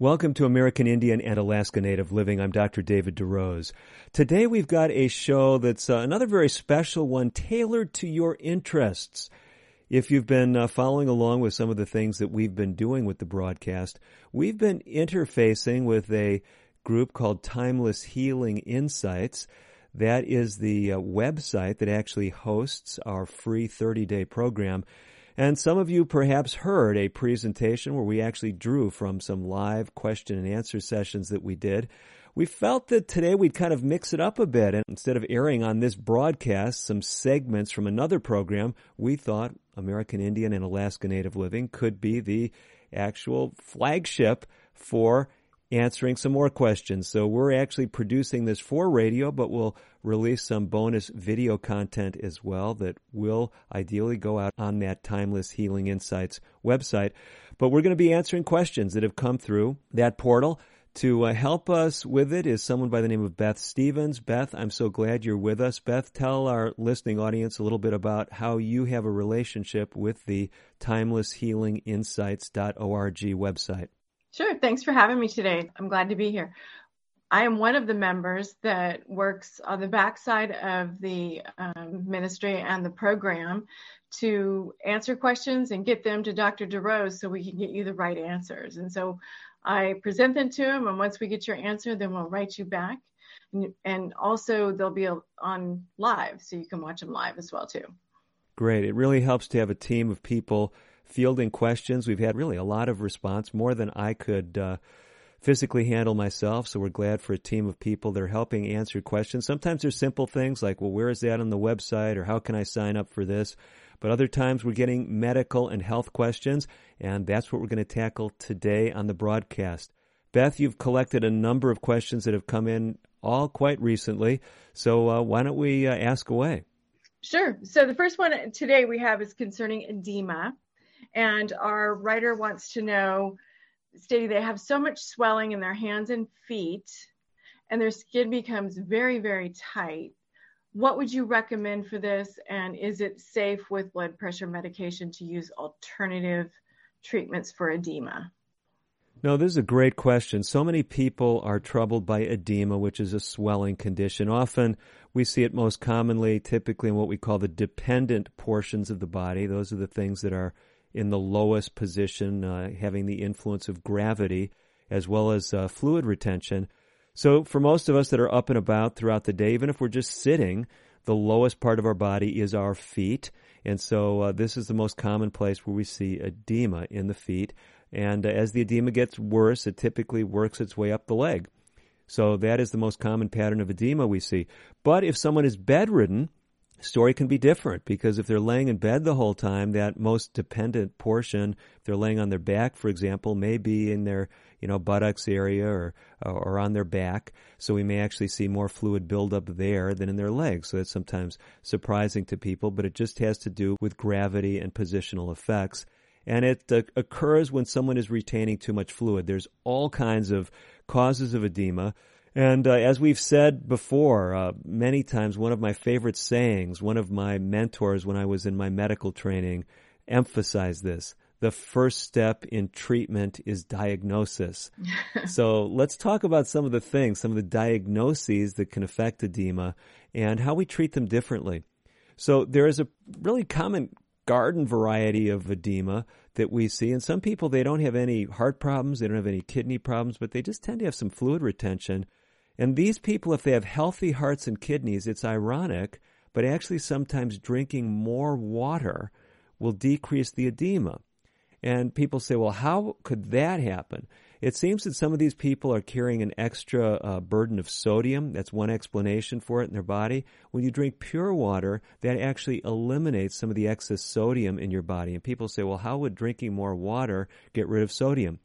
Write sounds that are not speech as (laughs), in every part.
Welcome to American Indian and Alaska Native Living. I'm Dr. David DeRose. Today we've got a show that's uh, another very special one tailored to your interests. If you've been uh, following along with some of the things that we've been doing with the broadcast, we've been interfacing with a group called Timeless Healing Insights. That is the uh, website that actually hosts our free 30 day program. And some of you perhaps heard a presentation where we actually drew from some live question and answer sessions that we did. We felt that today we'd kind of mix it up a bit and instead of airing on this broadcast some segments from another program, we thought American Indian and Alaska Native Living could be the actual flagship for answering some more questions. So we're actually producing this for radio, but we'll release some bonus video content as well that will ideally go out on that Timeless Healing Insights website. But we're going to be answering questions that have come through that portal. To uh, help us with it is someone by the name of Beth Stevens. Beth, I'm so glad you're with us. Beth, tell our listening audience a little bit about how you have a relationship with the timelesshealinginsights.org website. Sure. Thanks for having me today. I'm glad to be here. I am one of the members that works on the backside of the um, ministry and the program to answer questions and get them to Dr. DeRose so we can get you the right answers. And so I present them to him, and once we get your answer, then we'll write you back. And also, they'll be on live, so you can watch them live as well too. Great. It really helps to have a team of people fielding questions. We've had really a lot of response, more than I could uh, physically handle myself. So we're glad for a team of people that are helping answer questions. Sometimes there's simple things like, well, where is that on the website or how can I sign up for this? But other times we're getting medical and health questions, and that's what we're going to tackle today on the broadcast. Beth, you've collected a number of questions that have come in all quite recently. So uh, why don't we uh, ask away? Sure. So the first one today we have is concerning edema. And our writer wants to know, stating they have so much swelling in their hands and feet, and their skin becomes very, very tight. What would you recommend for this? And is it safe with blood pressure medication to use alternative treatments for edema? No, this is a great question. So many people are troubled by edema, which is a swelling condition. Often we see it most commonly, typically in what we call the dependent portions of the body. Those are the things that are in the lowest position, uh, having the influence of gravity as well as uh, fluid retention. So, for most of us that are up and about throughout the day, even if we're just sitting, the lowest part of our body is our feet. And so, uh, this is the most common place where we see edema in the feet. And uh, as the edema gets worse, it typically works its way up the leg. So, that is the most common pattern of edema we see. But if someone is bedridden, story can be different because if they're laying in bed the whole time, that most dependent portion, if they're laying on their back, for example, may be in their, you know, buttocks area or, or on their back. So we may actually see more fluid buildup there than in their legs. So that's sometimes surprising to people, but it just has to do with gravity and positional effects. And it uh, occurs when someone is retaining too much fluid. There's all kinds of causes of edema. And uh, as we've said before, uh, many times, one of my favorite sayings, one of my mentors when I was in my medical training, emphasized this. The first step in treatment is diagnosis. (laughs) so let's talk about some of the things, some of the diagnoses that can affect edema and how we treat them differently. So there is a really common garden variety of edema that we see. And some people, they don't have any heart problems, they don't have any kidney problems, but they just tend to have some fluid retention. And these people, if they have healthy hearts and kidneys, it's ironic, but actually sometimes drinking more water will decrease the edema. And people say, well, how could that happen? It seems that some of these people are carrying an extra uh, burden of sodium. That's one explanation for it in their body. When you drink pure water, that actually eliminates some of the excess sodium in your body. And people say, well, how would drinking more water get rid of sodium?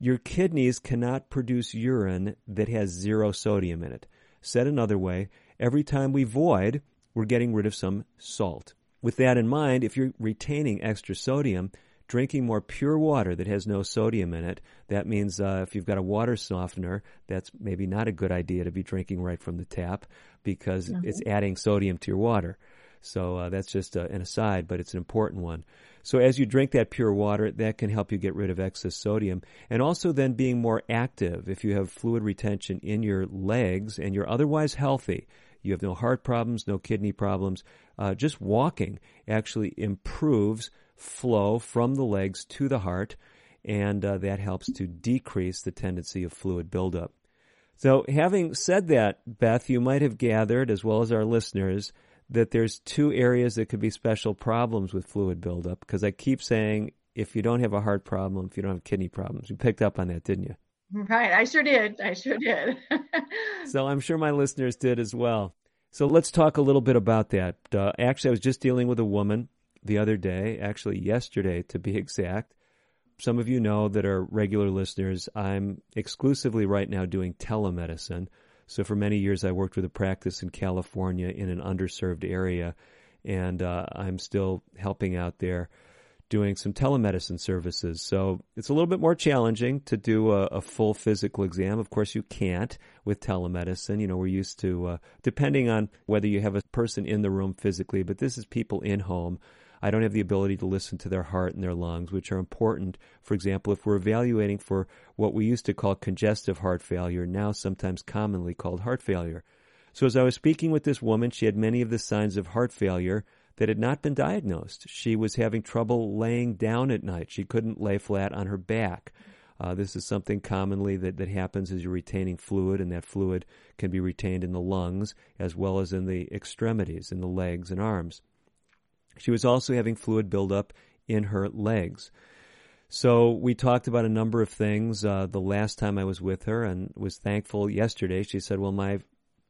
Your kidneys cannot produce urine that has zero sodium in it. Said another way, every time we void, we're getting rid of some salt. With that in mind, if you're retaining extra sodium, drinking more pure water that has no sodium in it, that means uh, if you've got a water softener, that's maybe not a good idea to be drinking right from the tap because mm-hmm. it's adding sodium to your water. So uh, that's just uh, an aside, but it's an important one. So as you drink that pure water, that can help you get rid of excess sodium. And also then being more active. If you have fluid retention in your legs and you're otherwise healthy, you have no heart problems, no kidney problems, uh, just walking actually improves flow from the legs to the heart, and uh, that helps to decrease the tendency of fluid buildup. So, having said that, Beth, you might have gathered, as well as our listeners, that there's two areas that could be special problems with fluid buildup. Because I keep saying, if you don't have a heart problem, if you don't have kidney problems, you picked up on that, didn't you? Right, I sure did. I sure did. (laughs) so I'm sure my listeners did as well. So let's talk a little bit about that. Uh, actually, I was just dealing with a woman the other day, actually yesterday to be (laughs) exact. Some of you know that are regular listeners, I'm exclusively right now doing telemedicine. So for many years, I worked with a practice in California in an underserved area, and uh, I'm still helping out there doing some telemedicine services. So it's a little bit more challenging to do a, a, full physical exam. Of course, you can't with telemedicine. You know, we're used to, uh, depending on whether you have a person in the room physically, but this is people in home. I don't have the ability to listen to their heart and their lungs, which are important. For example, if we're evaluating for what we used to call congestive heart failure, now sometimes commonly called heart failure. So as I was speaking with this woman, she had many of the signs of heart failure that had not been diagnosed. She was having trouble laying down at night. She couldn't lay flat on her back. Uh, this is something commonly that, that happens as you're retaining fluid, and that fluid can be retained in the lungs as well as in the extremities, in the legs and arms. She was also having fluid buildup in her legs. So we talked about a number of things uh, the last time I was with her and was thankful yesterday. She said, Well, my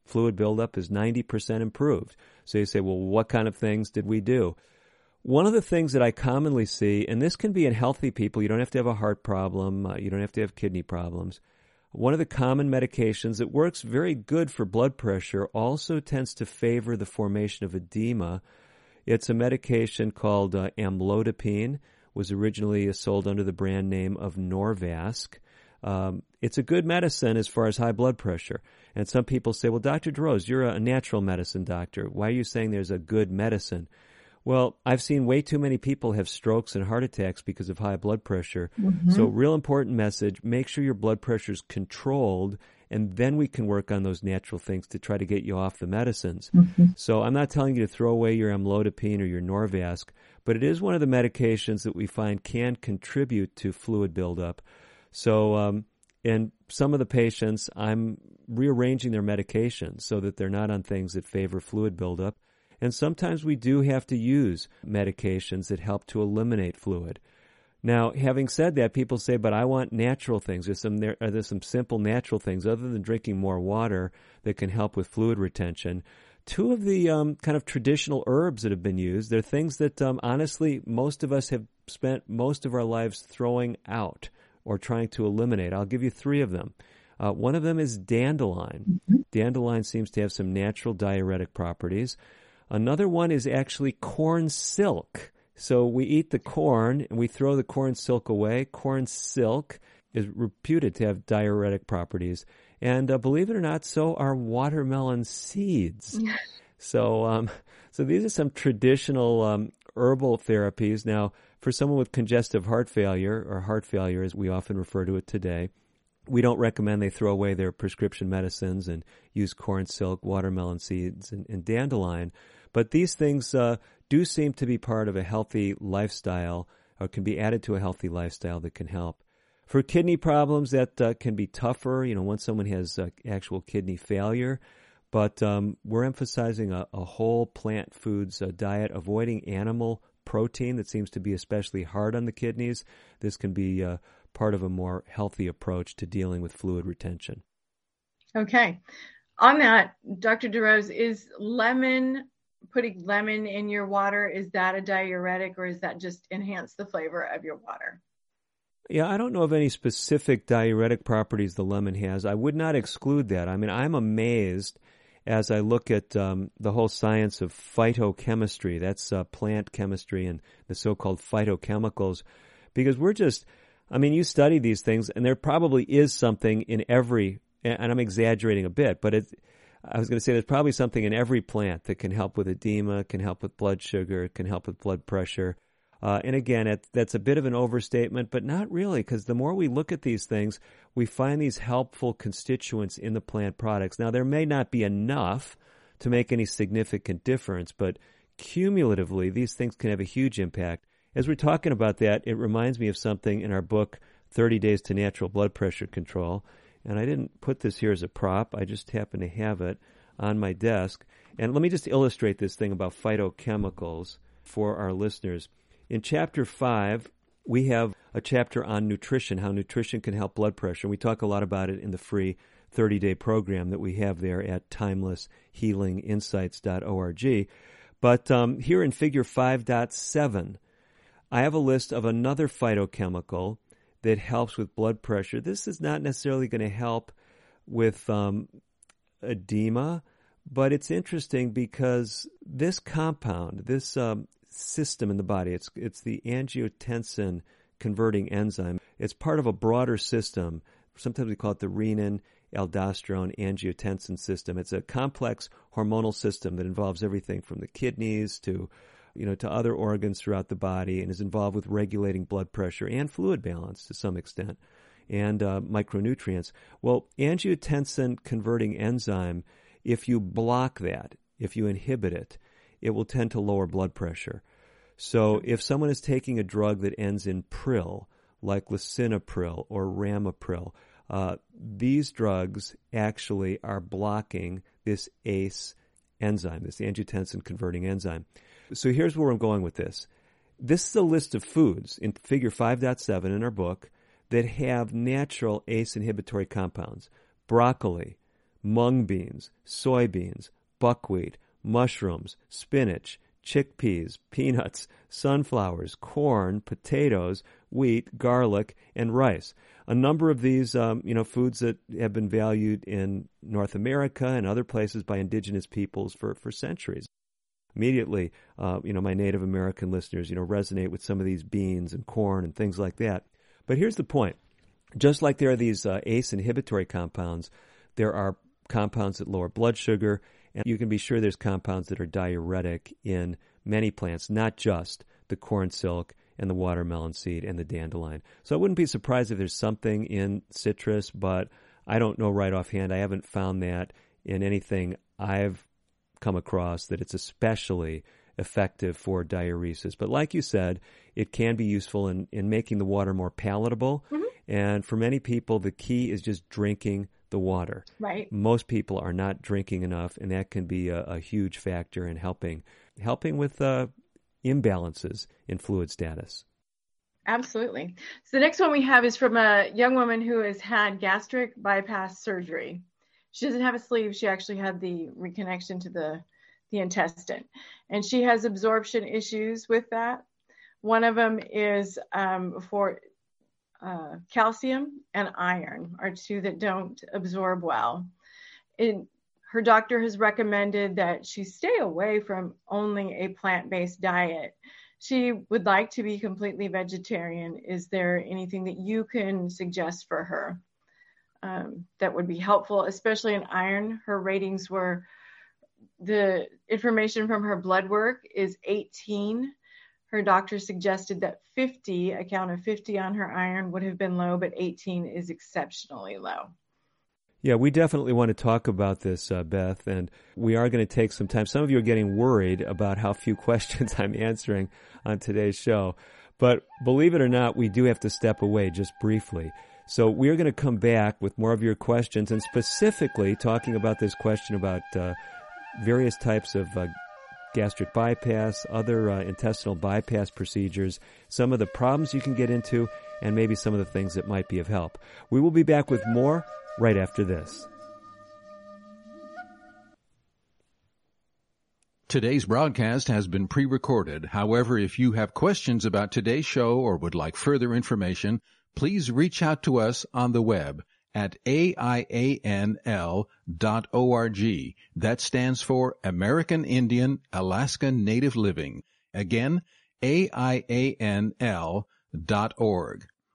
fluid buildup is 90% improved. So you say, Well, what kind of things did we do? One of the things that I commonly see, and this can be in healthy people, you don't have to have a heart problem, uh, you don't have to have kidney problems. One of the common medications that works very good for blood pressure also tends to favor the formation of edema it's a medication called uh, amlodipine. Was originally sold under the brand name of Norvasc. Um, it's a good medicine as far as high blood pressure. And some people say, well, Dr. DeRose, you're a natural medicine doctor. Why are you saying there's a good medicine? Well, I've seen way too many people have strokes and heart attacks because of high blood pressure. Mm-hmm. So, real important message make sure your blood pressure is controlled and then we can work on those natural things to try to get you off the medicines. Mm-hmm. So I'm not telling you to throw away your amlodipine or your Norvasc, but it is one of the medications that we find can contribute to fluid buildup. So, um, in some of the patients, I'm rearranging their medications so that they're not on things that favor fluid buildup. And sometimes we do have to use medications that help to eliminate fluid. Now, having said that, people say, "But I want natural things. There's some there are there some simple natural things other than drinking more water that can help with fluid retention." Two of the um, kind of traditional herbs that have been used, they're things that um, honestly most of us have spent most of our lives throwing out or trying to eliminate. I'll give you three of them. Uh, one of them is dandelion. Mm-hmm. Dandelion seems to have some natural diuretic properties. Another one is actually corn silk. So we eat the corn and we throw the corn silk away. Corn silk is reputed to have diuretic properties. And uh, believe it or not, so are watermelon seeds. (laughs) so, um, so these are some traditional um, herbal therapies. Now, for someone with congestive heart failure, or heart failure as we often refer to it today, we don't recommend they throw away their prescription medicines and use corn silk, watermelon seeds, and, and dandelion. But these things uh, do seem to be part of a healthy lifestyle or can be added to a healthy lifestyle that can help. For kidney problems, that uh, can be tougher, you know, once someone has uh, actual kidney failure. But um, we're emphasizing a, a, whole plant foods uh, diet, avoiding animal protein that seems to be especially hard on the kidneys. This can be uh, part of a more healthy approach to dealing with fluid retention. Okay. On that, Dr. DeRose, is lemon putting lemon in your water, is that a diuretic or is that just enhance the flavor of your water? Yeah, I don't know of any specific diuretic properties the lemon has. I would not exclude that. I mean, I'm amazed as I look at um, the whole science of phytochemistry. That's uh, plant chemistry and the so-called phytochemicals, because we're just. I mean, you study these things, and there probably is something in every. And I'm exaggerating a bit, but it. I was going to say there's probably something in every plant that can help with edema, can help with blood sugar, can help with blood pressure. Uh, and again, it, that's a bit of an overstatement, but not really, because the more we look at these things, we find these helpful constituents in the plant products. Now, there may not be enough to make any significant difference, but cumulatively, these things can have a huge impact. As we're talking about that, it reminds me of something in our book, 30 Days to Natural Blood Pressure Control. And I didn't put this here as a prop, I just happen to have it on my desk. And let me just illustrate this thing about phytochemicals for our listeners. In chapter 5, we have a chapter on nutrition, how nutrition can help blood pressure. We talk a lot about it in the free 30 day program that we have there at timelesshealinginsights.org. But um, here in figure 5.7, I have a list of another phytochemical that helps with blood pressure. This is not necessarily going to help with um, edema, but it's interesting because this compound, this um, system in the body. It's it's the angiotensin converting enzyme. It's part of a broader system. Sometimes we call it the renin aldosterone angiotensin system. It's a complex hormonal system that involves everything from the kidneys to you know to other organs throughout the body and is involved with regulating blood pressure and fluid balance to some extent and uh, micronutrients. Well, angiotensin converting enzyme, if you block that, if you inhibit it, it will tend to lower blood pressure. So if someone is taking a drug that ends in pril, like lisinopril or ramipril, uh, these drugs actually are blocking this ACE enzyme, this angiotensin converting enzyme. So here's where I'm going with this. This is a list of foods in figure 5.7 in our book that have natural ACE inhibitory compounds. Broccoli, mung beans, soybeans, buckwheat, mushrooms, spinach, chickpeas, peanuts, sunflowers, corn, potatoes, wheat, garlic, and rice. A number of these, um, you know, foods that have been valued in North America and other places by indigenous peoples for, for centuries. Immediately, uh, you know, my Native American listeners, you know, resonate with some of these beans and corn and things like that. But here's the point. Just like there are these uh, ACE inhibitory compounds, there are compounds that lower blood sugar and you can be sure there's compounds that are diuretic in many plants, not just the corn silk and the watermelon seed and the dandelion. So I wouldn't be surprised if there's something in citrus, but I don't know right offhand. I haven't found that in anything I've come across that it's especially effective for diuresis. But like you said, it can be useful in, in making the water more palatable. Mm-hmm. And for many people, the key is just drinking the water. Right. Most people are not drinking enough, and that can be a, a huge factor in helping helping with uh, imbalances in fluid status. Absolutely. So the next one we have is from a young woman who has had gastric bypass surgery. She doesn't have a sleeve. She actually had the reconnection to the the intestine, and she has absorption issues with that. One of them is um, for uh, calcium and iron are two that don't absorb well. It, her doctor has recommended that she stay away from only a plant based diet. She would like to be completely vegetarian. Is there anything that you can suggest for her um, that would be helpful, especially in iron? Her ratings were the information from her blood work is 18 her doctor suggested that 50, a count of 50 on her iron would have been low, but 18 is exceptionally low. Yeah, we definitely want to talk about this, uh, Beth, and we are going to take some time. Some of you are getting worried about how few (laughs) questions I'm answering on today's show. But believe it or not, we do have to step away just briefly. So we are going to come back with more of your questions and specifically talking about this question about uh, various types of uh, gastric bypass, other uh, intestinal bypass procedures, some of the problems you can get into, and maybe some of the things that might be of help. We will be back with more right after this. Today's broadcast has been pre recorded. However, if you have questions about today's show or would like further information, please reach out to us on the web at aianl.org. That stands for American Indian Alaska Native Living. Again, aianl.org.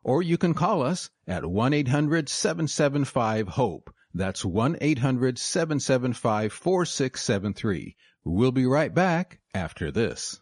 Or you can call us at 1-800-775-HOPE. That's 1-800-775-4673. We'll be right back after this.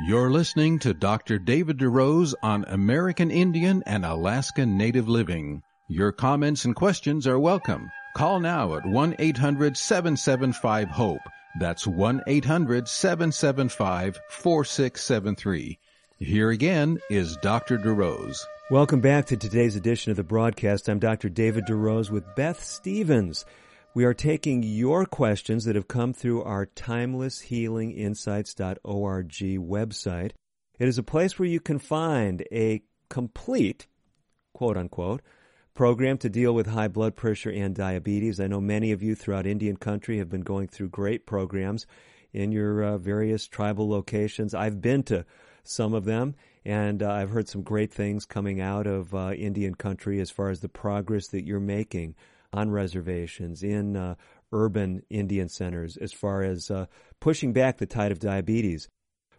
You're listening to Dr. David DeRose on American Indian and Alaska Native Living. Your comments and questions are welcome. Call now at 1-800-775-HOPE. That's 1-800-775-4673. Here again is Dr. DeRose. Welcome back to today's edition of the broadcast. I'm Dr. David DeRose with Beth Stevens. We are taking your questions that have come through our timelesshealinginsights.org website. It is a place where you can find a complete, quote unquote, program to deal with high blood pressure and diabetes. I know many of you throughout Indian country have been going through great programs in your uh, various tribal locations. I've been to some of them, and uh, I've heard some great things coming out of uh, Indian country as far as the progress that you're making on reservations, in uh, urban Indian centers, as far as uh, pushing back the tide of diabetes.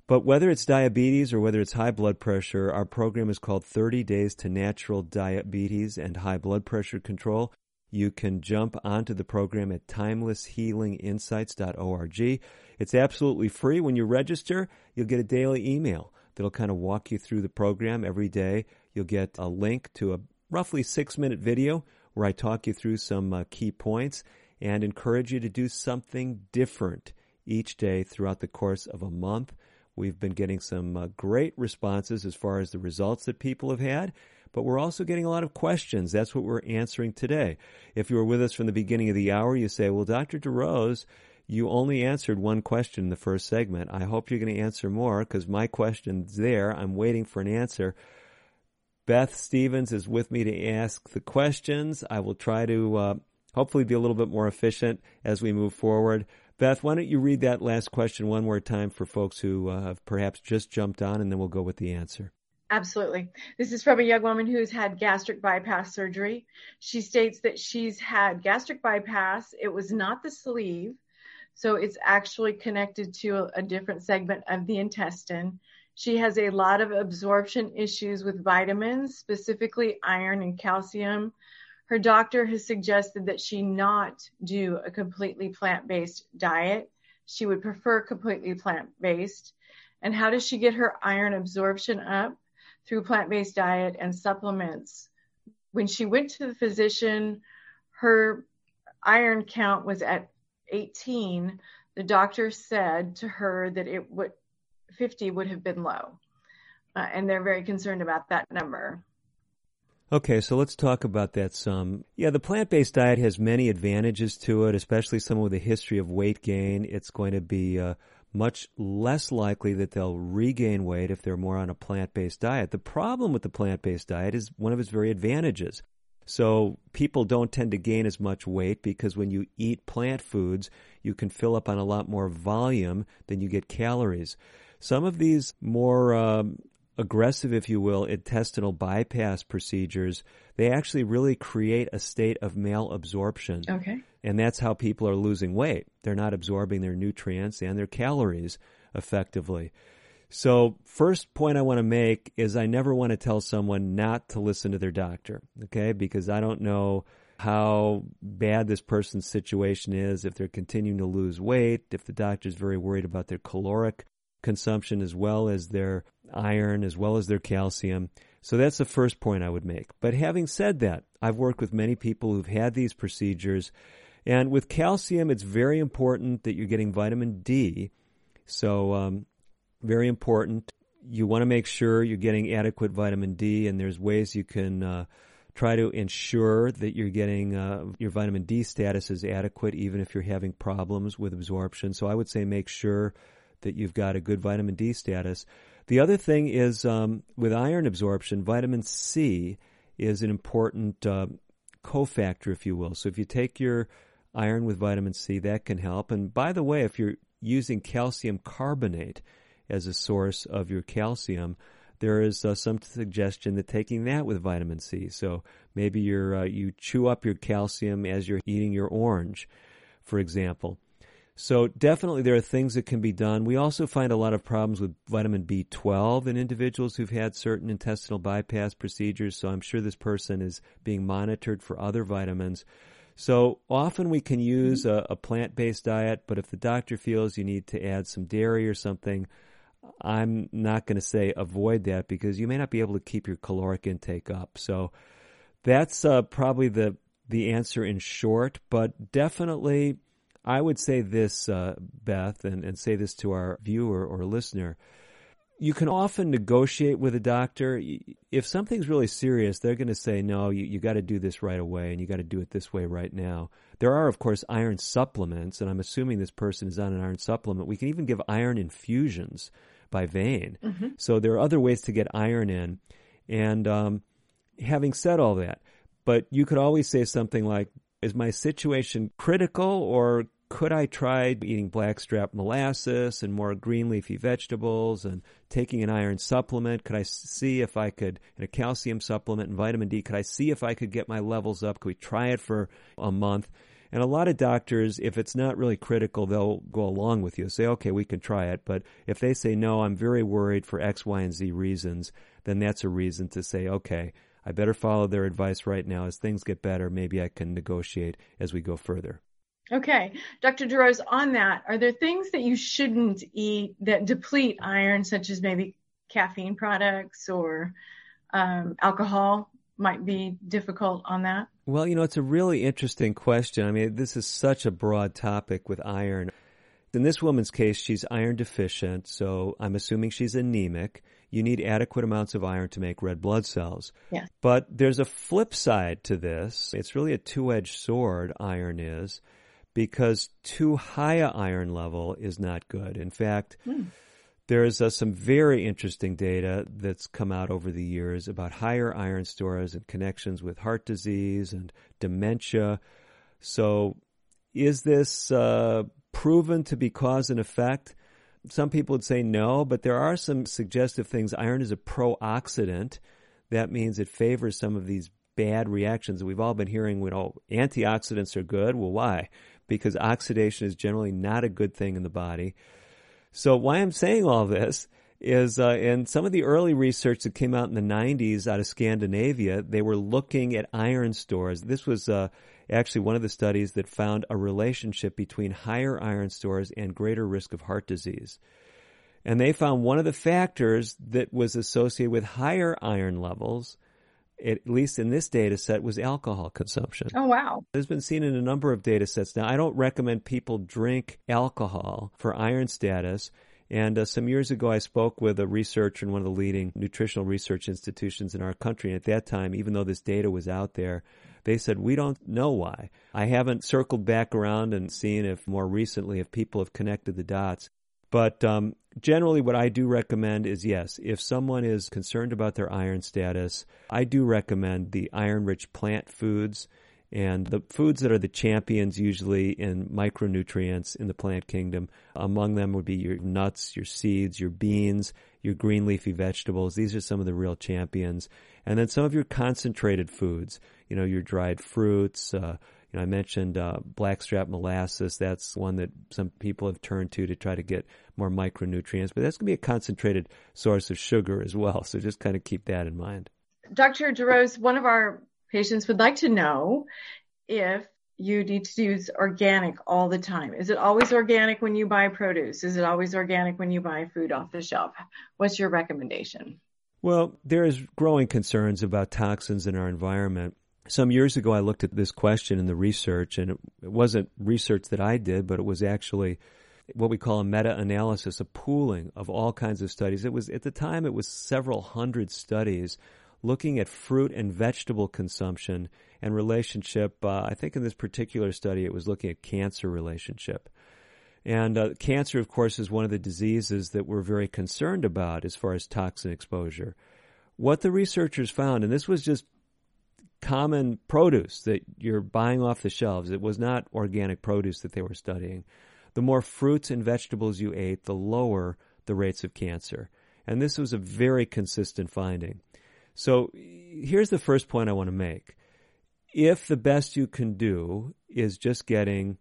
But whether it's diabetes or whether it's high blood pressure, our program is called 30 Days to Natural Diabetes and High Blood Pressure Control. You can jump onto the program at timelesshealinginsights.org. It's absolutely free. When you register, you'll get a daily email that'll kind of walk you through the program every day. You'll get a link to a roughly six minute video where I talk you through some uh, key points and encourage you to do something different each day throughout the course of a month. We've been getting some uh, great responses as far as the results that people have had, but we're also getting a lot of questions. That's what we're answering today. If you were with us from the beginning of the hour, you say, well, Dr. DeRose, you only answered one question in the first segment. I hope you're going to answer more because my question's there. I'm waiting for an answer. Beth Stevens is with me to ask the questions. I will try to uh, hopefully be a little bit more efficient as we move forward. Beth, why don't you read that last question one more time for folks who uh, have perhaps just jumped on, and then we'll go with the answer. Absolutely. This is from a young woman who's had gastric bypass surgery. She states that she's had gastric bypass. It was not the sleeve, so it's actually connected to a, a different segment of the intestine. She has a lot of absorption issues with vitamins, specifically iron and calcium. Her doctor has suggested that she not do a completely plant based diet. She would prefer completely plant based. And how does she get her iron absorption up? Through plant based diet and supplements. When she went to the physician, her iron count was at 18. The doctor said to her that it would 50 would have been low. Uh, and they're very concerned about that number. Okay, so let's talk about that some. Yeah, the plant based diet has many advantages to it, especially someone with a history of weight gain. It's going to be uh, much less likely that they'll regain weight if they're more on a plant based diet. The problem with the plant based diet is one of its very advantages. So people don't tend to gain as much weight because when you eat plant foods, you can fill up on a lot more volume than you get calories. Some of these more um, aggressive, if you will, intestinal bypass procedures, they actually really create a state of malabsorption. Okay. And that's how people are losing weight. They're not absorbing their nutrients and their calories effectively. So, first point I want to make is I never want to tell someone not to listen to their doctor, okay? Because I don't know how bad this person's situation is, if they're continuing to lose weight, if the doctor's very worried about their caloric consumption as well as their iron, as well as their calcium. So that's the first point I would make. But having said that, I've worked with many people who've had these procedures. And with calcium, it's very important that you're getting vitamin D. So, um, very important. You want to make sure you're getting adequate vitamin D, and there's ways you can uh, try to ensure that you're getting uh, your vitamin D status is adequate, even if you're having problems with absorption. So, I would say make sure that you've got a good vitamin D status. The other thing is um, with iron absorption, vitamin C is an important uh, cofactor, if you will. So if you take your iron with vitamin C, that can help. And by the way, if you're using calcium carbonate as a source of your calcium, there is uh, some suggestion that taking that with vitamin C. So maybe you're uh, you chew up your calcium as you're eating your orange, for example. So definitely there are things that can be done. We also find a lot of problems with vitamin B12 in individuals who've had certain intestinal bypass procedures. So I'm sure this person is being monitored for other vitamins. So often we can use a, a plant-based diet, but if the doctor feels you need to add some dairy or something, I'm not going to say avoid that because you may not be able to keep your caloric intake up. So that's uh, probably the the answer in short, but definitely I would say this, uh, Beth, and, and say this to our viewer or listener. You can often negotiate with a doctor. If something's really serious, they're going to say, no, you, you got to do this right away and you got to do it this way right now. There are, of course, iron supplements, and I'm assuming this person is on an iron supplement. We can even give iron infusions by vein. Mm-hmm. So there are other ways to get iron in. And um, having said all that, but you could always say something like, is my situation critical or could I try eating blackstrap molasses and more green leafy vegetables and taking an iron supplement? Could I see if I could, and a calcium supplement and vitamin D, could I see if I could get my levels up? Could we try it for a month? And a lot of doctors, if it's not really critical, they'll go along with you. Say, okay, we can try it. But if they say, no, I'm very worried for X, Y, and Z reasons, then that's a reason to say, okay, I better follow their advice right now. As things get better, maybe I can negotiate as we go further. Okay, Dr. DeRose, on that, are there things that you shouldn't eat that deplete iron, such as maybe caffeine products or um, alcohol? Might be difficult on that. Well, you know, it's a really interesting question. I mean, this is such a broad topic with iron. In this woman's case, she's iron deficient, so I'm assuming she's anemic you need adequate amounts of iron to make red blood cells. Yeah. But there's a flip side to this. It's really a two-edged sword, iron is, because too high a iron level is not good. In fact, mm. there's uh, some very interesting data that's come out over the years about higher iron stores and connections with heart disease and dementia. So is this uh, proven to be cause and effect? Some people would say no, but there are some suggestive things. Iron is a pro-oxidant. That means it favors some of these bad reactions. We've all been hearing, you know, antioxidants are good. Well, why? Because oxidation is generally not a good thing in the body. So why I'm saying all this is uh, in some of the early research that came out in the 90s out of Scandinavia, they were looking at iron stores. This was uh, actually one of the studies that found a relationship between higher iron stores and greater risk of heart disease. And they found one of the factors that was associated with higher iron levels, at least in this data set, was alcohol consumption. Oh, wow. It's been seen in a number of data sets. Now, I don't recommend people drink alcohol for iron status. And uh, some years ago, I spoke with a researcher in one of the leading nutritional research institutions in our country. And at that time, even though this data was out there, they said, we don't know why. I haven't circled back around and seen if more recently if people have connected the dots. But um, generally, what I do recommend is yes, if someone is concerned about their iron status, I do recommend the iron rich plant foods. And the foods that are the champions usually in micronutrients in the plant kingdom, among them would be your nuts, your seeds, your beans, your green leafy vegetables. These are some of the real champions. And then some of your concentrated foods, you know, your dried fruits, uh, you know, I mentioned uh, blackstrap molasses. That's one that some people have turned to to try to get more micronutrients, but that's going to be a concentrated source of sugar as well. So just kind of keep that in mind. Dr. DeRose, one of our patients would like to know if you need to use organic all the time. Is it always organic when you buy produce? Is it always organic when you buy food off the shelf? What's your recommendation? Well, there is growing concerns about toxins in our environment some years ago, I looked at this question in the research, and it, wasn't research that I did, but it was actually what we call a meta-analysis, a pooling of all kinds of studies. It was at the time it was several hundred studies looking at fruit and vegetable consumption and relationship. Uh, I think in this particular study, it was looking at cancer relationship. And uh, cancer, of course, is one of the diseases that we're very concerned about as far as toxin exposure. What the researchers found, and this was just common produce that you're buying off the shelves. It was not organic produce that they were studying. The more fruits and vegetables you ate, the lower the rates of cancer. And this was a very consistent finding. So here's the first point I want to make. If the best you can do is just getting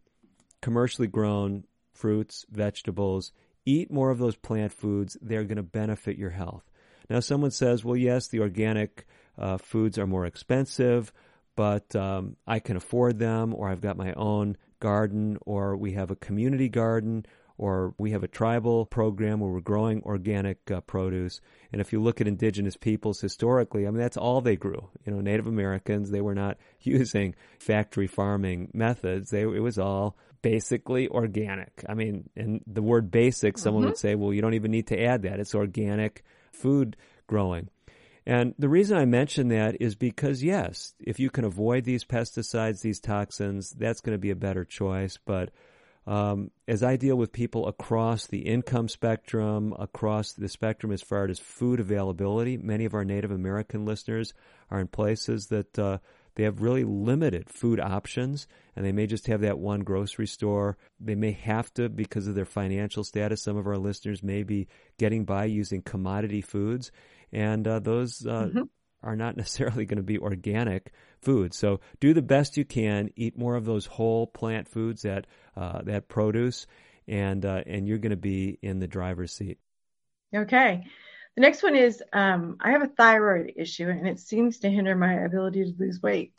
commercially grown fruits, vegetables, eat more of those plant foods, they're going to benefit your health. Now, someone says, well, yes, the organic uh, foods are more expensive, but um, I can afford them, or I've got my own garden, or we have a community garden, or we have a tribal program where we're growing organic uh, produce. And if you look at indigenous peoples historically, I mean, that's all they grew. You know, Native Americans, they were not (laughs) using factory farming methods. They, it was all basically organic. I mean, and the word basic, someone mm-hmm. would say, well, you don't even need to add that. It's organic food growing. And the reason I mention that is because, yes, if you can avoid these pesticides, these toxins, that's going to be a better choice. But um, as I deal with people across the income spectrum, across the spectrum as far as food availability, many of our Native American listeners are in places that uh, they have really limited food options and they may just have that one grocery store. They may have to, because of their financial status, some of our listeners may be getting by using commodity foods and uh, those uh, mm-hmm. are not necessarily going to be organic foods. So do the best you can. Eat more of those whole plant foods, that uh, that produce, and uh, and you're going to be in the driver's seat. Okay. The next one is um, I have a thyroid issue, and it seems to hinder my ability to lose weight.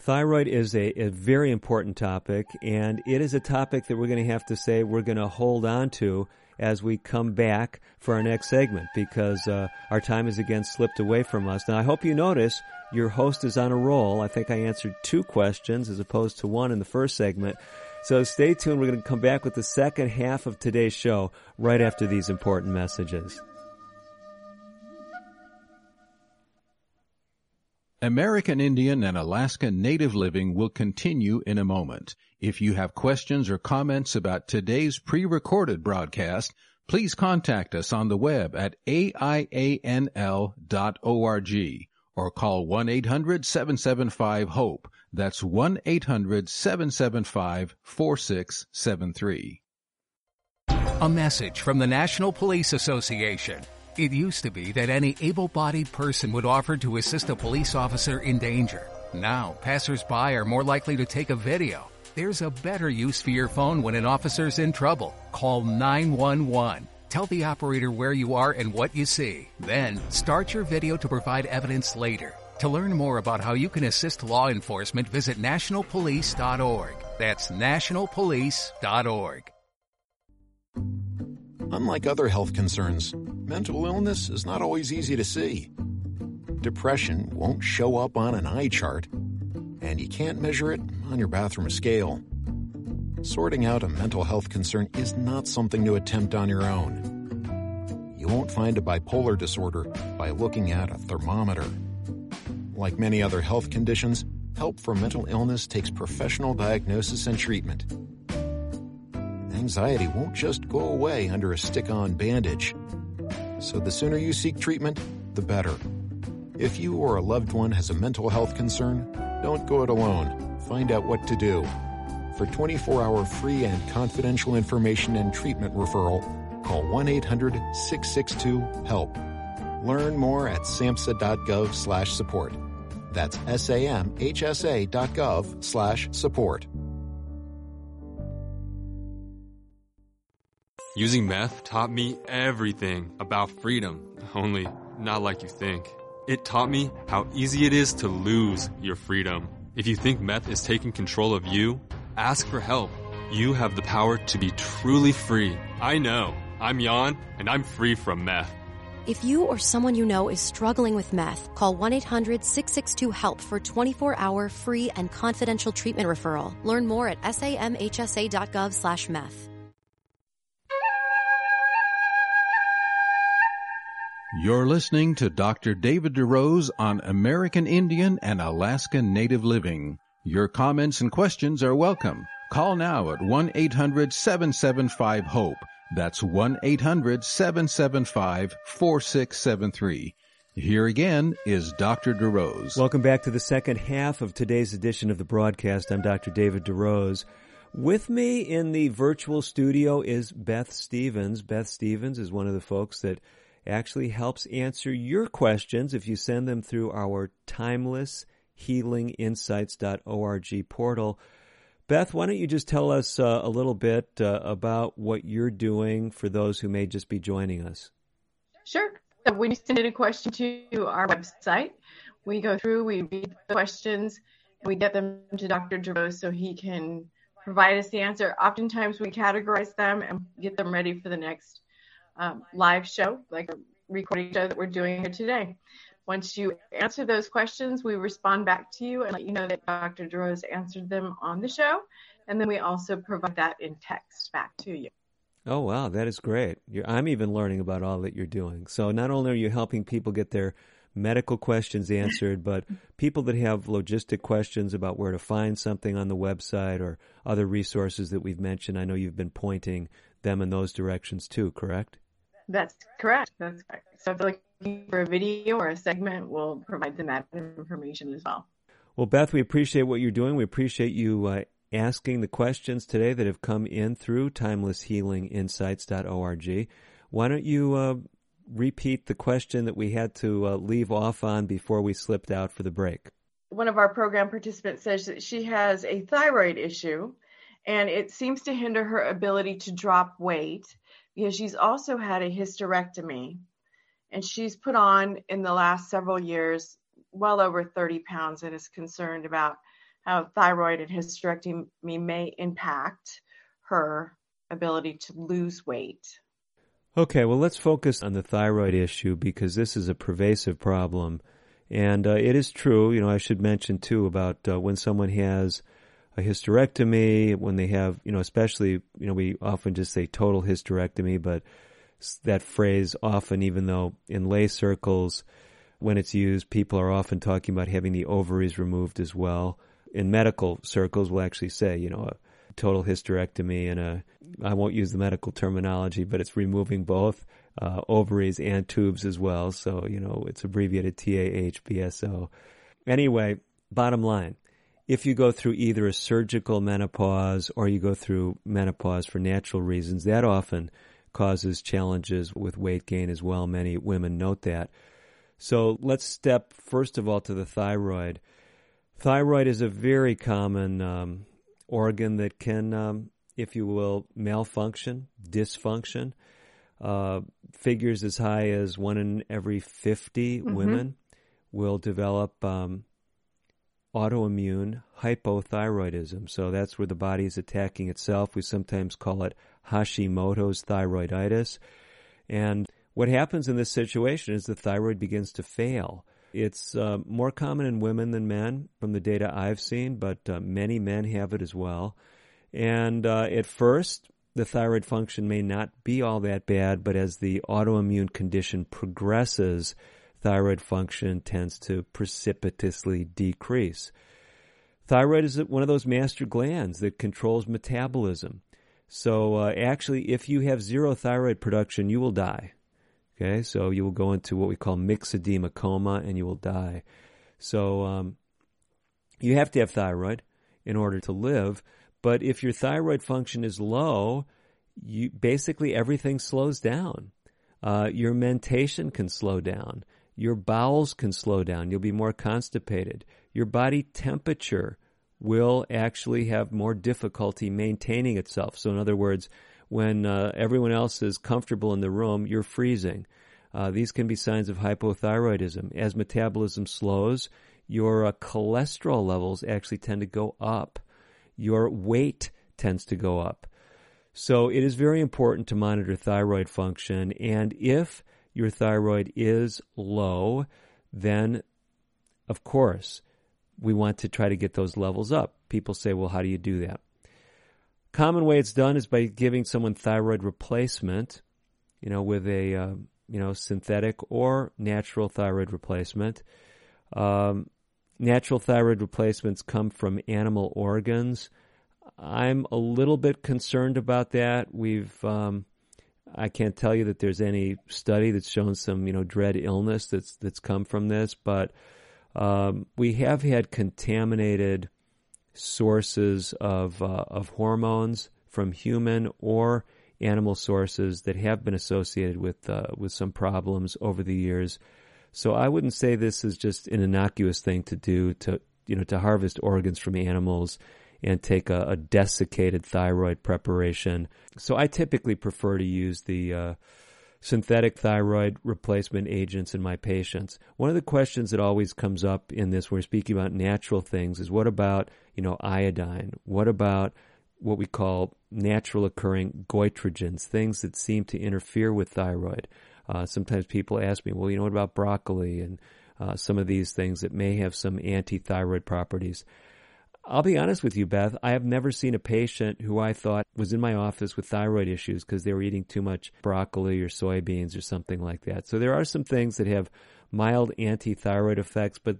Thyroid is a, a very important topic, and it is a topic that we're going to have to say we're going to hold on to as we come back for our next segment because uh, our time has again slipped away from us. Now, I hope you notice your host is on a roll. I think I answered two questions as opposed to one in the first segment. So stay tuned. We're going to come back with the second half of today's show right after these important messages. American Indian and Alaska Native Living will continue in a moment. If you have questions or comments about today's pre-recorded broadcast, please contact us on the web at aianl.org or call 1-800-775-HOPE. That's 1-800-775-4673. A message from the National Police Association. It used to be that any able-bodied person would offer to assist a police officer in danger. Now, passersby are more likely to take a video. There's a better use for your phone when an officer's in trouble. Call 911. Tell the operator where you are and what you see. Then, start your video to provide evidence later. To learn more about how you can assist law enforcement, visit nationalpolice.org. That's nationalpolice.org. Unlike other health concerns, mental illness is not always easy to see. Depression won't show up on an eye chart, and you can't measure it on your bathroom scale. Sorting out a mental health concern is not something to attempt on your own. You won't find a bipolar disorder by looking at a thermometer. Like many other health conditions, help for mental illness takes professional diagnosis and treatment anxiety won't just go away under a stick on bandage. So the sooner you seek treatment, the better. If you or a loved one has a mental health concern, don't go it alone. Find out what to do. For 24 hour free and confidential information and treatment referral, call 1 800 662 HELP. Learn more at samhsa.gov slash support. That's samhsa.gov slash support. Using meth taught me everything about freedom, only not like you think. It taught me how easy it is to lose your freedom. If you think meth is taking control of you, ask for help. You have the power to be truly free. I know. I'm Jan, and I'm free from meth. If you or someone you know is struggling with meth, call 1 800 662 HELP for 24 hour free and confidential treatment referral. Learn more at samhsa.gov slash meth. You're listening to Dr. David DeRose on American Indian and Alaska Native Living. Your comments and questions are welcome. Call now at 1-800-775-HOPE. That's 1-800-775-4673. Here again is Dr. DeRose. Welcome back to the second half of today's edition of the broadcast. I'm Dr. David DeRose. With me in the virtual studio is Beth Stevens. Beth Stevens is one of the folks that actually helps answer your questions if you send them through our timeless healinginsights.org portal. Beth, why don't you just tell us uh, a little bit uh, about what you're doing for those who may just be joining us? Sure. When you send in a question to our website, we go through, we read the questions, and we get them to Dr. DeRose so he can provide us the answer. Oftentimes we categorize them and get them ready for the next um, live show, like a recording show that we're doing here today. Once you answer those questions, we respond back to you and let you know that Dr. DeRose answered them on the show. And then we also provide that in text back to you. Oh, wow, that is great. You're, I'm even learning about all that you're doing. So not only are you helping people get their medical questions answered, but people that have logistic questions about where to find something on the website or other resources that we've mentioned, I know you've been pointing them in those directions too, correct? That's correct. That's correct. So if for a video or a segment, we'll provide them that information as well. Well, Beth, we appreciate what you're doing. We appreciate you uh, asking the questions today that have come in through timelesshealinginsights.org. Why don't you uh, repeat the question that we had to uh, leave off on before we slipped out for the break? One of our program participants says that she has a thyroid issue and it seems to hinder her ability to drop weight because she's also had a hysterectomy and she's put on in the last several years well over 30 pounds and is concerned about how thyroid and hysterectomy may impact her ability to lose weight. Okay, well, let's focus on the thyroid issue because this is a pervasive problem. And uh, it is true, you know, I should mention too about uh, when someone has a hysterectomy, when they have, you know, especially, you know, we often just say total hysterectomy, but that phrase often, even though in lay circles, when it's used, people are often talking about having the ovaries removed as well. In medical circles, we'll actually say, you know, a total hysterectomy and a, I won't use the medical terminology, but it's removing both uh, ovaries and tubes as well. So, you know, it's abbreviated TAHBSO. Anyway, bottom line, if you go through either a surgical menopause or you go through menopause for natural reasons, that often causes challenges with weight gain as well. Many women note that. So let's step first of all to the thyroid. Thyroid is a very common um, organ that can, um, if you will, malfunction, dysfunction. Uh, figures as high as one in every 50 mm-hmm. women will develop um, autoimmune hypothyroidism. So that's where the body is attacking itself. We sometimes call it Hashimoto's thyroiditis. And what happens in this situation is the thyroid begins to fail. It's uh, more common in women than men from the data I've seen, but uh, many men have it as well. And uh, at first, the thyroid function may not be all that bad, but as the autoimmune condition progresses, thyroid function tends to precipitously decrease. Thyroid is one of those master glands that controls metabolism. So uh, actually, if you have zero thyroid production, you will die. Okay, so you will go into what we call myxedema coma, and you will die. So um, you have to have thyroid in order to live. But if your thyroid function is low, you basically everything slows down. Uh, your mentation can slow down. Your bowels can slow down. You'll be more constipated. Your body temperature will actually have more difficulty maintaining itself. So, in other words, when uh, everyone else is comfortable in the room, you're freezing. Uh, these can be signs of hypothyroidism. As metabolism slows, your uh, cholesterol levels actually tend to go up. Your weight tends to go up. So it is very important to monitor thyroid function. And if your thyroid is low, then of course we want to try to get those levels up. People say, well, how do you do that? Common way it's done is by giving someone thyroid replacement, you know, with a uh, you know synthetic or natural thyroid replacement. Um, natural thyroid replacements come from animal organs. I'm a little bit concerned about that. We've um, I can't tell you that there's any study that's shown some, you know, dread illness that's that's come from this, but um, we have had contaminated sources of uh, of hormones from human or animal sources that have been associated with uh, with some problems over the years. So I wouldn't say this is just an innocuous thing to do to you know to harvest organs from animals and take a, a desiccated thyroid preparation. So I typically prefer to use the uh, synthetic thyroid replacement agents in my patients. One of the questions that always comes up in this, when we're speaking about natural things, is what about you know iodine? What about what we call natural occurring goitrogens, things that seem to interfere with thyroid. Uh, sometimes people ask me, well, you know, what about broccoli and uh, some of these things that may have some anti-thyroid properties? I'll be honest with you, Beth. I have never seen a patient who I thought was in my office with thyroid issues because they were eating too much broccoli or soybeans or something like that. So there are some things that have mild anti-thyroid effects, but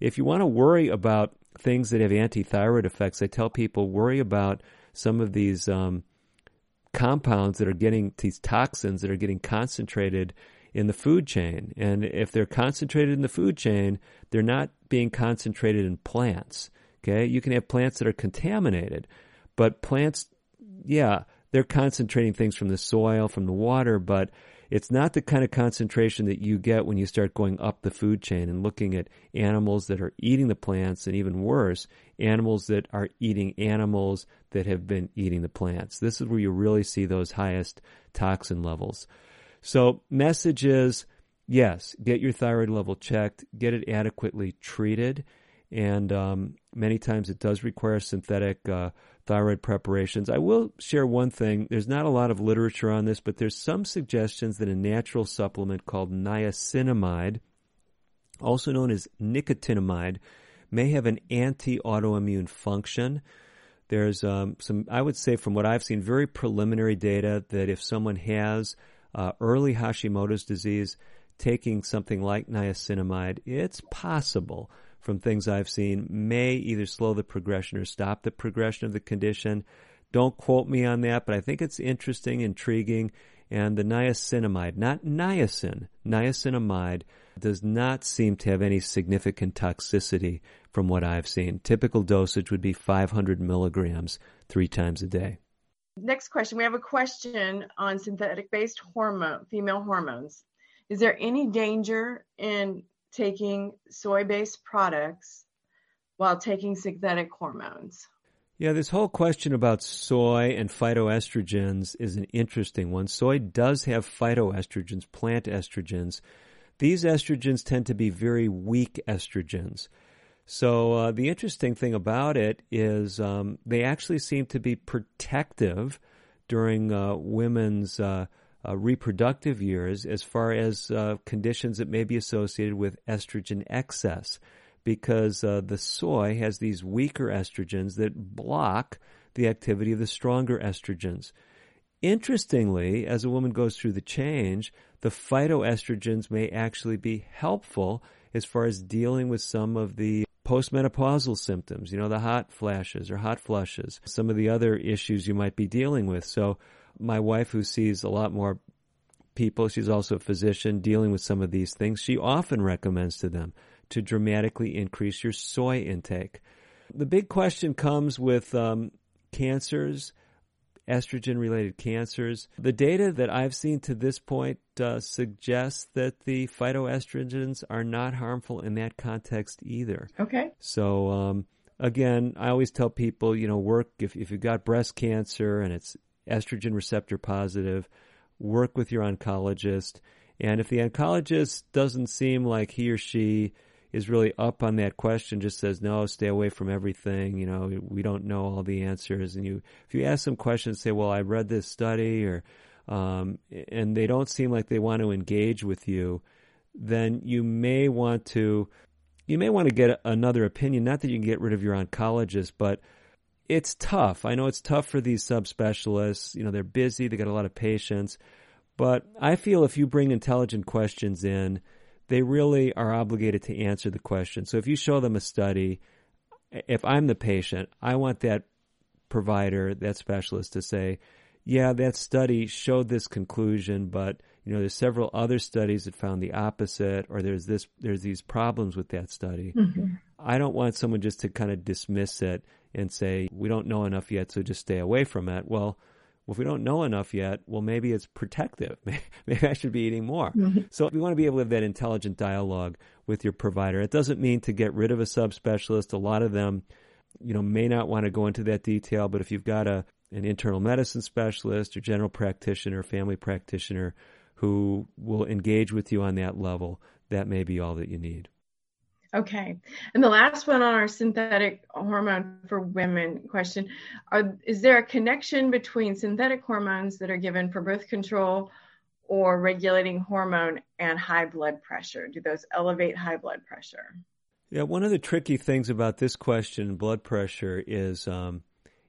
if you want to worry about things that have anti-thyroid effects, I tell people worry about some of these um, compounds that are getting these toxins that are getting concentrated in the food chain. And if they're concentrated in the food chain, they're not being concentrated in plants. Okay, you can have plants that are contaminated, but plants, yeah, they're concentrating things from the soil, from the water, but it's not the kind of concentration that you get when you start going up the food chain and looking at animals that are eating the plants, and even worse, animals that are eating animals that have been eating the plants. This is where you really see those highest toxin levels. So, message is yes, get your thyroid level checked, get it adequately treated and um, many times it does require synthetic uh, thyroid preparations. I will share one thing. There's not a lot of literature on this, but there's some suggestions that a natural supplement called niacinamide, also known as nicotinamide, may have an anti-autoimmune function. There's um, some, I would say, from what I've seen, very preliminary data that if someone has uh, early Hashimoto's disease, taking something like niacinamide, it's possible from things I've seen may either slow the progression or stop the progression of the condition. Don't quote me on that, but I think it's interesting, intriguing. And the niacinamide, not niacin, niacinamide does not seem to have any significant toxicity from what I've seen. Typical dosage would be 500 milligrams three times a day. Next question. We have a question on synthetic based hormone, female hormones. Is there any danger in taking soy based products while taking synthetic hormones. Yeah, this whole question about soy and phytoestrogens is an interesting one. Soy does have phytoestrogens, plant estrogens. These estrogens tend to be very weak estrogens. So uh, the interesting thing about it is um, they actually seem to be protective during uh, women's uh, uh reproductive years as far as uh, conditions that may be associated with estrogen excess, because uh, the soy has these weaker estrogens that block the activity of the stronger estrogens. Interestingly, as a woman goes through the change, the phytoestrogens may actually be helpful as far as dealing with some of the postmenopausal symptoms, you know, the hot flashes or hot flushes, some of the other issues you might be dealing with. So, my wife, who sees a lot more people, she's also a physician dealing with some of these things, she often recommends to them to dramatically increase your soy intake. The big question comes with um, cancers estrogen related cancers. The data that I've seen to this point uh, suggests that the phytoestrogens are not harmful in that context either. Okay. So, um, again, I always tell people, you know, work if, if you've got breast cancer and it's estrogen receptor positive, work with your oncologist. And if the oncologist doesn't seem like he or she is really up on that question, just says no, stay away from everything. You know, we don't know all the answers. And you, if you ask them questions, say, well, I read this study, or um, and they don't seem like they want to engage with you, then you may want to, you may want to get another opinion. Not that you can get rid of your oncologist, but it's tough. I know it's tough for these subspecialists. You know, they're busy, they got a lot of patients. But I feel if you bring intelligent questions in, they really are obligated to answer the question. So if you show them a study, if I'm the patient, I want that provider, that specialist to say, yeah, that study showed this conclusion, but you know, there's several other studies that found the opposite, or there's this, there's these problems with that study. Mm-hmm. I don't want someone just to kind of dismiss it and say, we don't know enough yet, so just stay away from it. Well, if we don't know enough yet, well, maybe it's protective. (laughs) maybe I should be eating more. Mm-hmm. So we want to be able to have that intelligent dialogue with your provider. It doesn't mean to get rid of a subspecialist. A lot of them, you know, may not want to go into that detail, but if you've got a an internal medicine specialist or general practitioner, family practitioner who will engage with you on that level, that may be all that you need. Okay. And the last one on our synthetic hormone for women question are, Is there a connection between synthetic hormones that are given for birth control or regulating hormone and high blood pressure? Do those elevate high blood pressure? Yeah, one of the tricky things about this question, blood pressure, is um,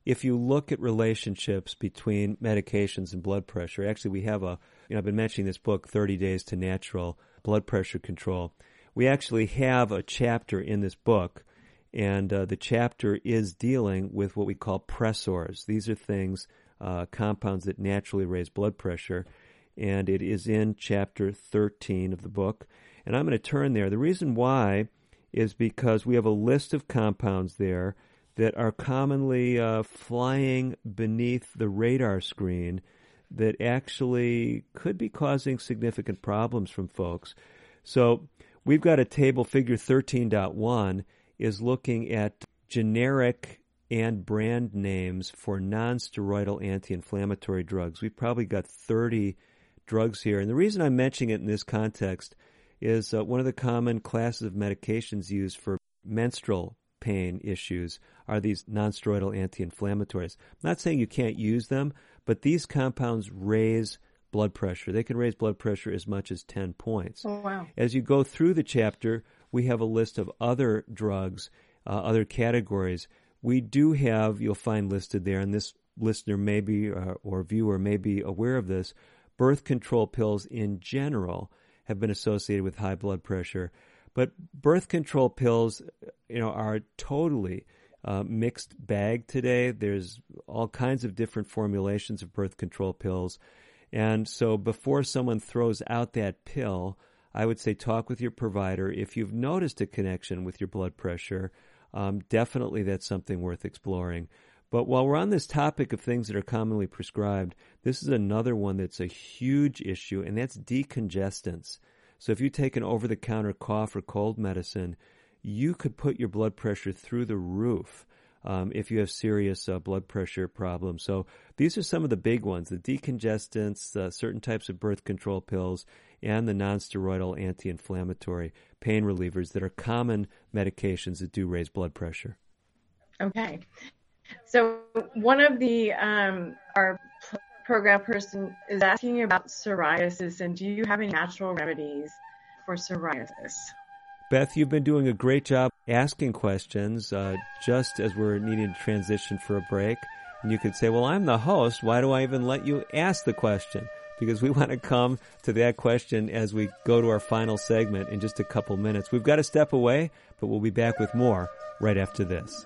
if you look at relationships between medications and blood pressure. Actually, we have a, you know, I've been mentioning this book, 30 Days to Natural Blood Pressure Control we actually have a chapter in this book, and uh, the chapter is dealing with what we call pressors. These are things, uh, compounds that naturally raise blood pressure, and it is in chapter 13 of the book. And I'm going to turn there. The reason why is because we have a list of compounds there that are commonly uh, flying beneath the radar screen that actually could be causing significant problems from folks. So We've got a table, figure 13.1 is looking at generic and brand names for non-steroidal anti-inflammatory drugs. We've probably got 30 drugs here. And the reason I'm mentioning it in this context is uh, one of the common classes of medications used for menstrual pain issues are these non-steroidal anti-inflammatories. I'm not saying you can't use them, but these compounds raise blood pressure. They can raise blood pressure as much as 10 points. Oh, wow. As you go through the chapter, we have a list of other drugs, uh, other categories. We do have, you'll find listed there, and this listener may be, uh, or viewer may be aware of this, birth control pills in general have been associated with high blood pressure. But birth control pills, you know, are totally uh, mixed bag today. There's all kinds of different formulations of birth control pills. And so before someone throws out that pill, I would say talk with your provider. If you've noticed a connection with your blood pressure, um, definitely that's something worth exploring. But while we're on this topic of things that are commonly prescribed, this is another one that's a huge issue, and that's decongestants. So if you take an over the counter cough or cold medicine, you could put your blood pressure through the roof um, if you have serious uh, blood pressure problems. So these are some of the big ones: the decongestants, uh, certain types of birth control pills, and the nonsteroidal anti-inflammatory pain relievers that are common medications that do raise blood pressure. Okay. So one of the um, our program person is asking about psoriasis, and do you have any natural remedies for psoriasis? Beth, you've been doing a great job asking questions uh, just as we're needing to transition for a break. And you could say, well, I'm the host. Why do I even let you ask the question? Because we (laughs) want to come to that question as we go to our final segment in just a couple minutes. We've got to step away, but we'll be back with more right after this.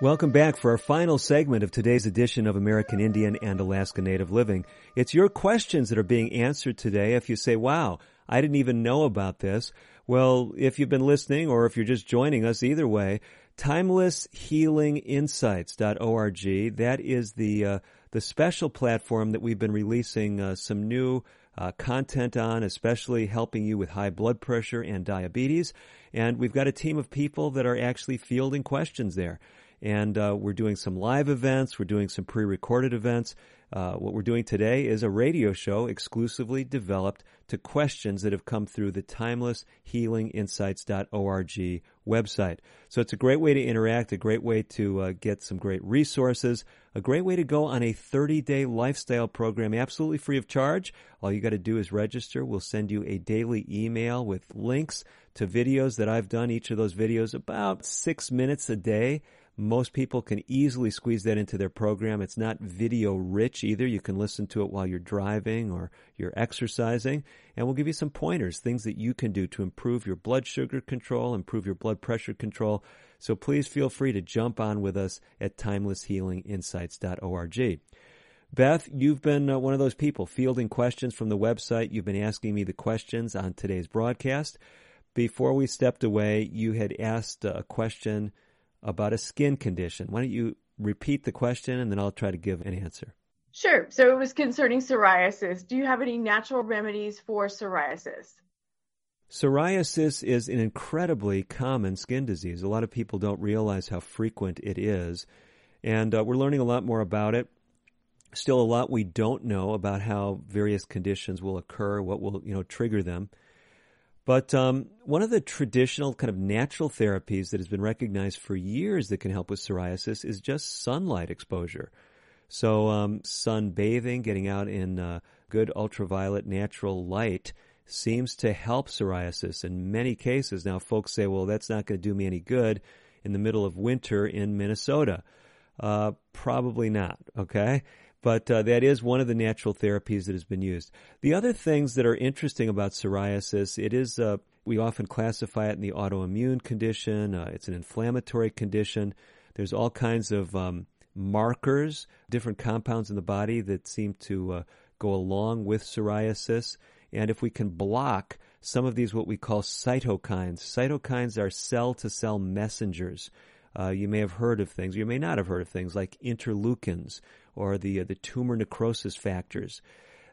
Welcome back for our final segment of today's edition of American Indian and Alaska Native Living. It's your questions that are being answered today. If you say, wow, I didn't even know about this. Well, if you've been listening or if you're just joining us, either way, timelesshealinginsights.org. That is the, uh, the special platform that we've been releasing uh, some new uh, content on, especially helping you with high blood pressure and diabetes. And we've got a team of people that are actually fielding questions there and uh, we're doing some live events. We're doing some pre-recorded events. Uh, what we're doing today is a radio show exclusively developed to questions that have come through the timelesshealinginsights.org website. So it's a great way to interact, a great way to uh, get some great resources, a great way to go on a 30-day lifestyle program absolutely free of charge. All you got to do is register. We'll send you a daily email with links to videos that I've done. Each of those videos about six minutes a day most people can easily squeeze that into their program. It's not video rich either. You can listen to it while you're driving or you're exercising. And we'll give you some pointers, things that you can do to improve your blood sugar control, improve your blood pressure control. So please feel free to jump on with us at timelesshealinginsights.org. Beth, you've been uh, one of those people fielding questions from the website. You've been asking me the questions on today's broadcast. Before we stepped away, you had asked a question about a skin condition. Why don't you repeat the question and then I'll try to give an answer. Sure. So it was concerning psoriasis. Do you have any natural remedies for psoriasis? Psoriasis is an incredibly common skin disease. A lot of people don't realize how frequent it is. And uh, we're learning a lot more about it. Still a lot we don't know about how various conditions will occur, what will, you know, trigger them. But um, one of the traditional kind of natural therapies that has been recognized for years that can help with psoriasis is just sunlight exposure. So um, sunbathing, getting out in uh, good ultraviolet natural light seems to help psoriasis in many cases. Now, folks say, well, that's not going to do me any good in the middle of winter in Minnesota. Uh, probably not, okay? But uh, that is one of the natural therapies that has been used. The other things that are interesting about psoriasis, it is, uh, we often classify it in the autoimmune condition. Uh, it's an inflammatory condition. There's all kinds of um, markers, different compounds in the body that seem to uh, go along with psoriasis. And if we can block some of these, what we call cytokines, cytokines are cell to cell messengers. Uh, you may have heard of things, you may not have heard of things like interleukins or the uh, the tumor necrosis factors.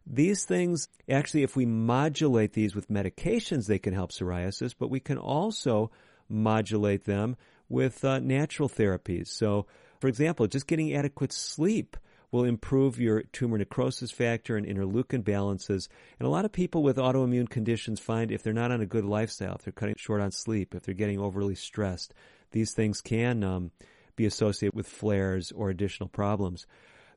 These things, actually, if we modulate these with medications, they can help psoriasis, but we can also modulate them with uh, natural therapies. So, for example, just getting adequate sleep will improve your tumor necrosis factor and interleukin balances. And a lot of people with autoimmune conditions find if they're not on a good lifestyle, if they're cutting short on sleep, if they're getting overly stressed, these things can um, be associated with flares or additional problems.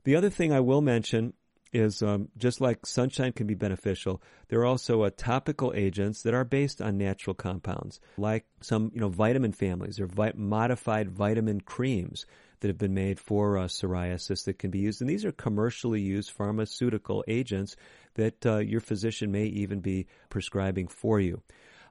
The other thing I will mention is um, just like sunshine can be beneficial, there are also uh, topical agents that are based on natural compounds, like some you know vitamin families or vi- modified vitamin creams that have been made for uh, psoriasis that can be used. And these are commercially used pharmaceutical agents that uh, your physician may even be prescribing for you.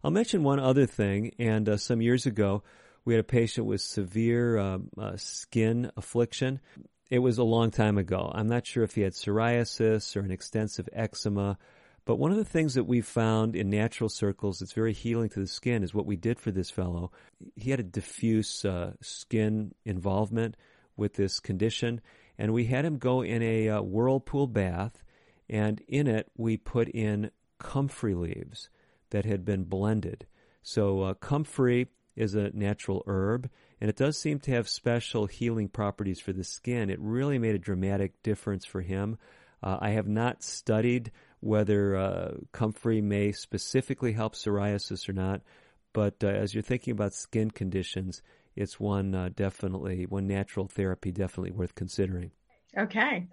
I'll mention one other thing, and uh, some years ago, we had a patient with severe um, uh, skin affliction. It was a long time ago. I'm not sure if he had psoriasis or an extensive eczema. But one of the things that we found in natural circles that's very healing to the skin is what we did for this fellow. He had a diffuse uh, skin involvement with this condition, and we had him go in a uh, whirlpool bath, and in it we put in comfrey leaves that had been blended. So uh, comfrey is a natural herb, and it does seem to have special healing properties for the skin. It really made a dramatic difference for him. Uh, I have not studied whether uh, comfrey may specifically help psoriasis or not, but uh, as you're thinking about skin conditions, it's one uh, definitely, one natural therapy definitely worth considering. Okay,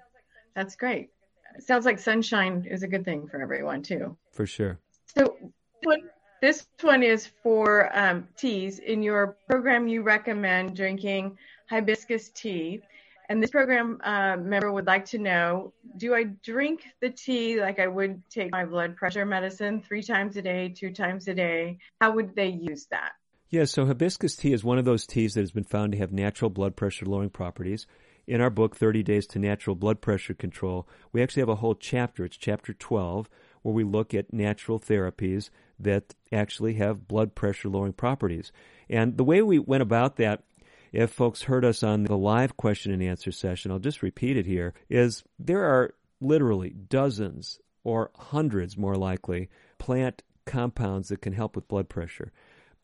that's great. sounds like sunshine is a good thing for everyone too. For sure. So, this one is for um, teas. In your program, you recommend drinking hibiscus tea. And this program uh, member would like to know do I drink the tea like I would take my blood pressure medicine three times a day, two times a day? How would they use that? Yeah, so hibiscus tea is one of those teas that has been found to have natural blood pressure lowering properties. In our book, 30 Days to Natural Blood Pressure Control, we actually have a whole chapter. It's chapter 12, where we look at natural therapies that actually have blood pressure lowering properties. And the way we went about that, if folks heard us on the live question and answer session, I'll just repeat it here, is there are literally dozens or hundreds more likely plant compounds that can help with blood pressure.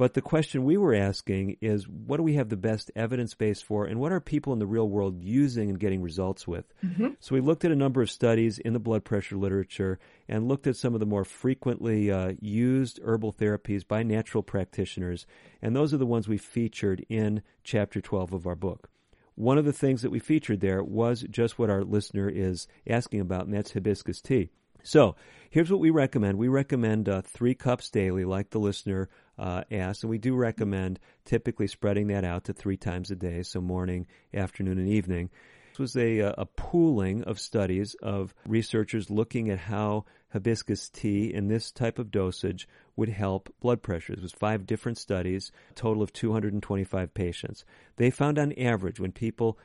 But the question we were asking is what do we have the best evidence base for, and what are people in the real world using and getting results with? Mm-hmm. So we looked at a number of studies in the blood pressure literature and looked at some of the more frequently uh, used herbal therapies by natural practitioners, and those are the ones we featured in chapter 12 of our book. One of the things that we featured there was just what our listener is asking about, and that's hibiscus tea. So here's what we recommend. We recommend uh, three cups daily, like the listener uh, asked, and we do recommend typically spreading that out to three times a day, so morning, afternoon, and evening. This was a, uh, a pooling of studies of researchers looking at how hibiscus tea in this type of dosage would help blood pressure. It was five different studies, total of 225 patients. They found on average when people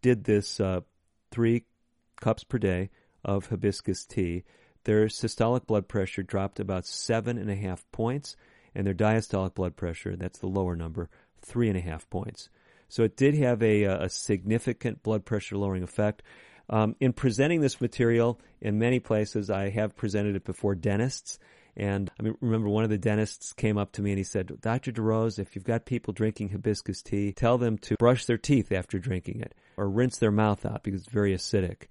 did this uh, three cups per day, of hibiscus tea, their systolic blood pressure dropped about seven and a half points, and their diastolic blood pressure, that's the lower number, three and a half points. So it did have a, a significant blood pressure lowering effect. Um, in presenting this material in many places, I have presented it before dentists, And I mean, remember one of the dentists came up to me and he said, Dr. DeRose, if you've got people drinking hibiscus tea, tell them to brush their teeth after drinking it or rinse their mouth out because it's very acidic.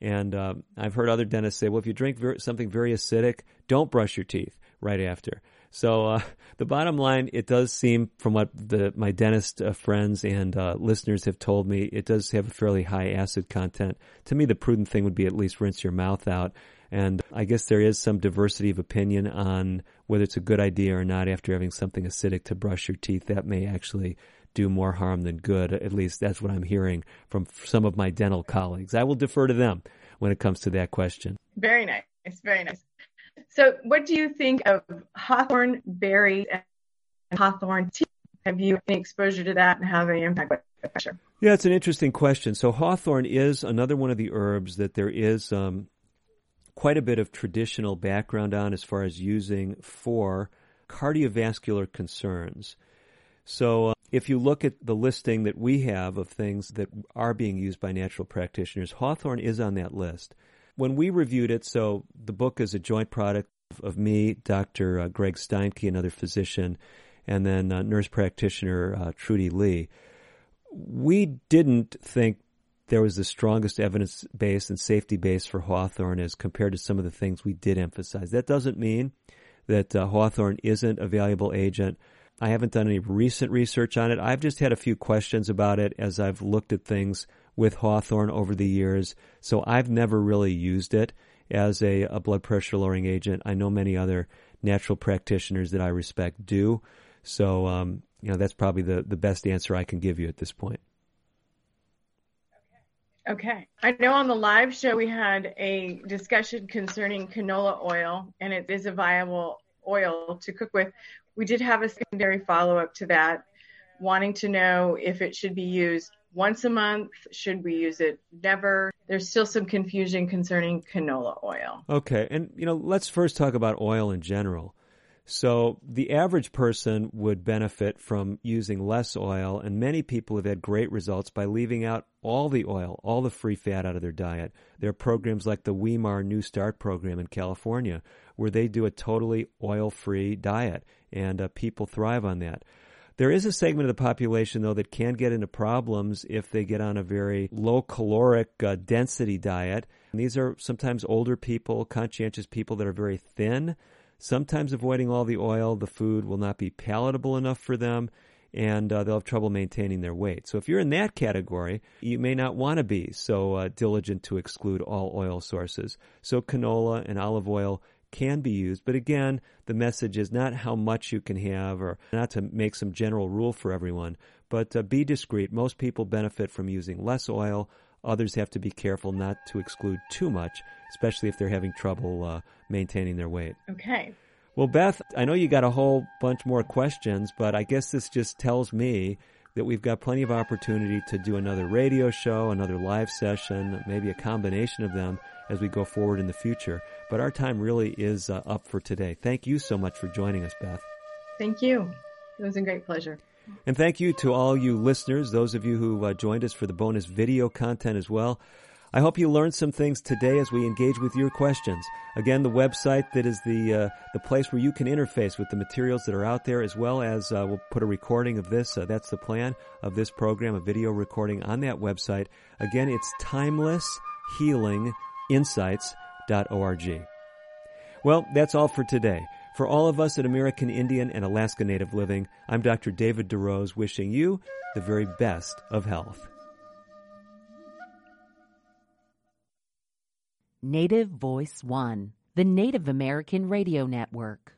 And um, I've heard other dentists say, well, if you drink something very acidic, don't brush your teeth right after. So uh, (laughs) the bottom line, it does seem, from what the, my dentist uh, friends and uh, listeners have told me, it does have a fairly high acid content. To me, the prudent thing would be at least rinse your mouth out. And I guess there is some diversity of opinion on whether it's a good idea or not after having something acidic to brush your teeth. That may actually do more harm than good. At least that's what I'm hearing from some of my dental colleagues. I will defer to them when it comes to that question. Very nice. Very nice. So, what do you think of hawthorn berries and hawthorn tea? Have you any exposure to that and how they impact blood pressure? Yeah, it's an interesting question. So, hawthorn is another one of the herbs that there is um, quite a bit of traditional background on as far as using for cardiovascular concerns. So, uh, if you look at the listing that we have of things that are being used by natural practitioners, hawthorn is on that list when we reviewed it, so the book is a joint product of me, Dr. Uh, Greg Steinke, another physician, and then uh, nurse practitioner uh, Trudy Lee. We didn't think there was the strongest evidence base and safety base for Hawthorn as compared to some of the things we did emphasize. That doesn't mean that uh, Hawthorn isn't a valuable agent. I haven't done any recent research on it. I've just had a few questions about it as I've looked at things with Hawthorn over the years, so I've never really used it as a, a blood pressure lowering agent. I know many other natural practitioners that I respect do. So, um, you know, that's probably the, the best answer I can give you at this point. Okay. I know on the live show we had a discussion concerning canola oil, and it is a viable oil to cook with. We did have a secondary follow up to that, wanting to know if it should be used once a month? Should we use it never? There's still some confusion concerning canola oil. Okay, and you know, let's first talk about oil in general. So, the average person would benefit from using less oil, and many people have had great results by leaving out all the oil, all the free fat out of their diet. There are programs like the Weimar New Start program in California, where they do a totally oil free diet, and uh, people thrive on that. There is a segment of the population, though, that can get into problems if they get on a very low caloric uh, density diet. And these are sometimes older people, conscientious people that are very thin. Sometimes avoiding all the oil, the food will not be palatable enough for them and uh, they'll have trouble maintaining their weight. So if you're in that category, you may not want to be so uh, diligent to exclude all oil sources. So canola and olive oil can be used. But again, the message is not how much you can have or not to make some general rule for everyone, but uh, be discreet. Most people benefit from using less oil. Others have to be careful not to exclude too much, especially if they're having trouble uh, maintaining their weight. Okay. Well, Beth, I know you got a whole bunch more questions, but I guess this just tells me that we've got plenty of opportunity to do another radio show, another live session, maybe a combination of them as we go forward in the future. But our time really is uh, up for today. Thank you so much for joining us, Beth. Thank you. It was a great pleasure. And thank you to all you listeners, those of you who uh, joined us for the bonus video content as well. I hope you learned some things today as we engage with your questions. Again, the website that is the uh, the place where you can interface with the materials that are out there, as well as uh, we'll put a recording of this. Uh, that's the plan of this program, a video recording on that website. Again, it's timeless healing insights.org. Well, that's all for today. For all of us at American Indian and Alaska Native Living, I'm Dr. David DeRose wishing you the very best of health. Native Voice One, the Native American Radio Network.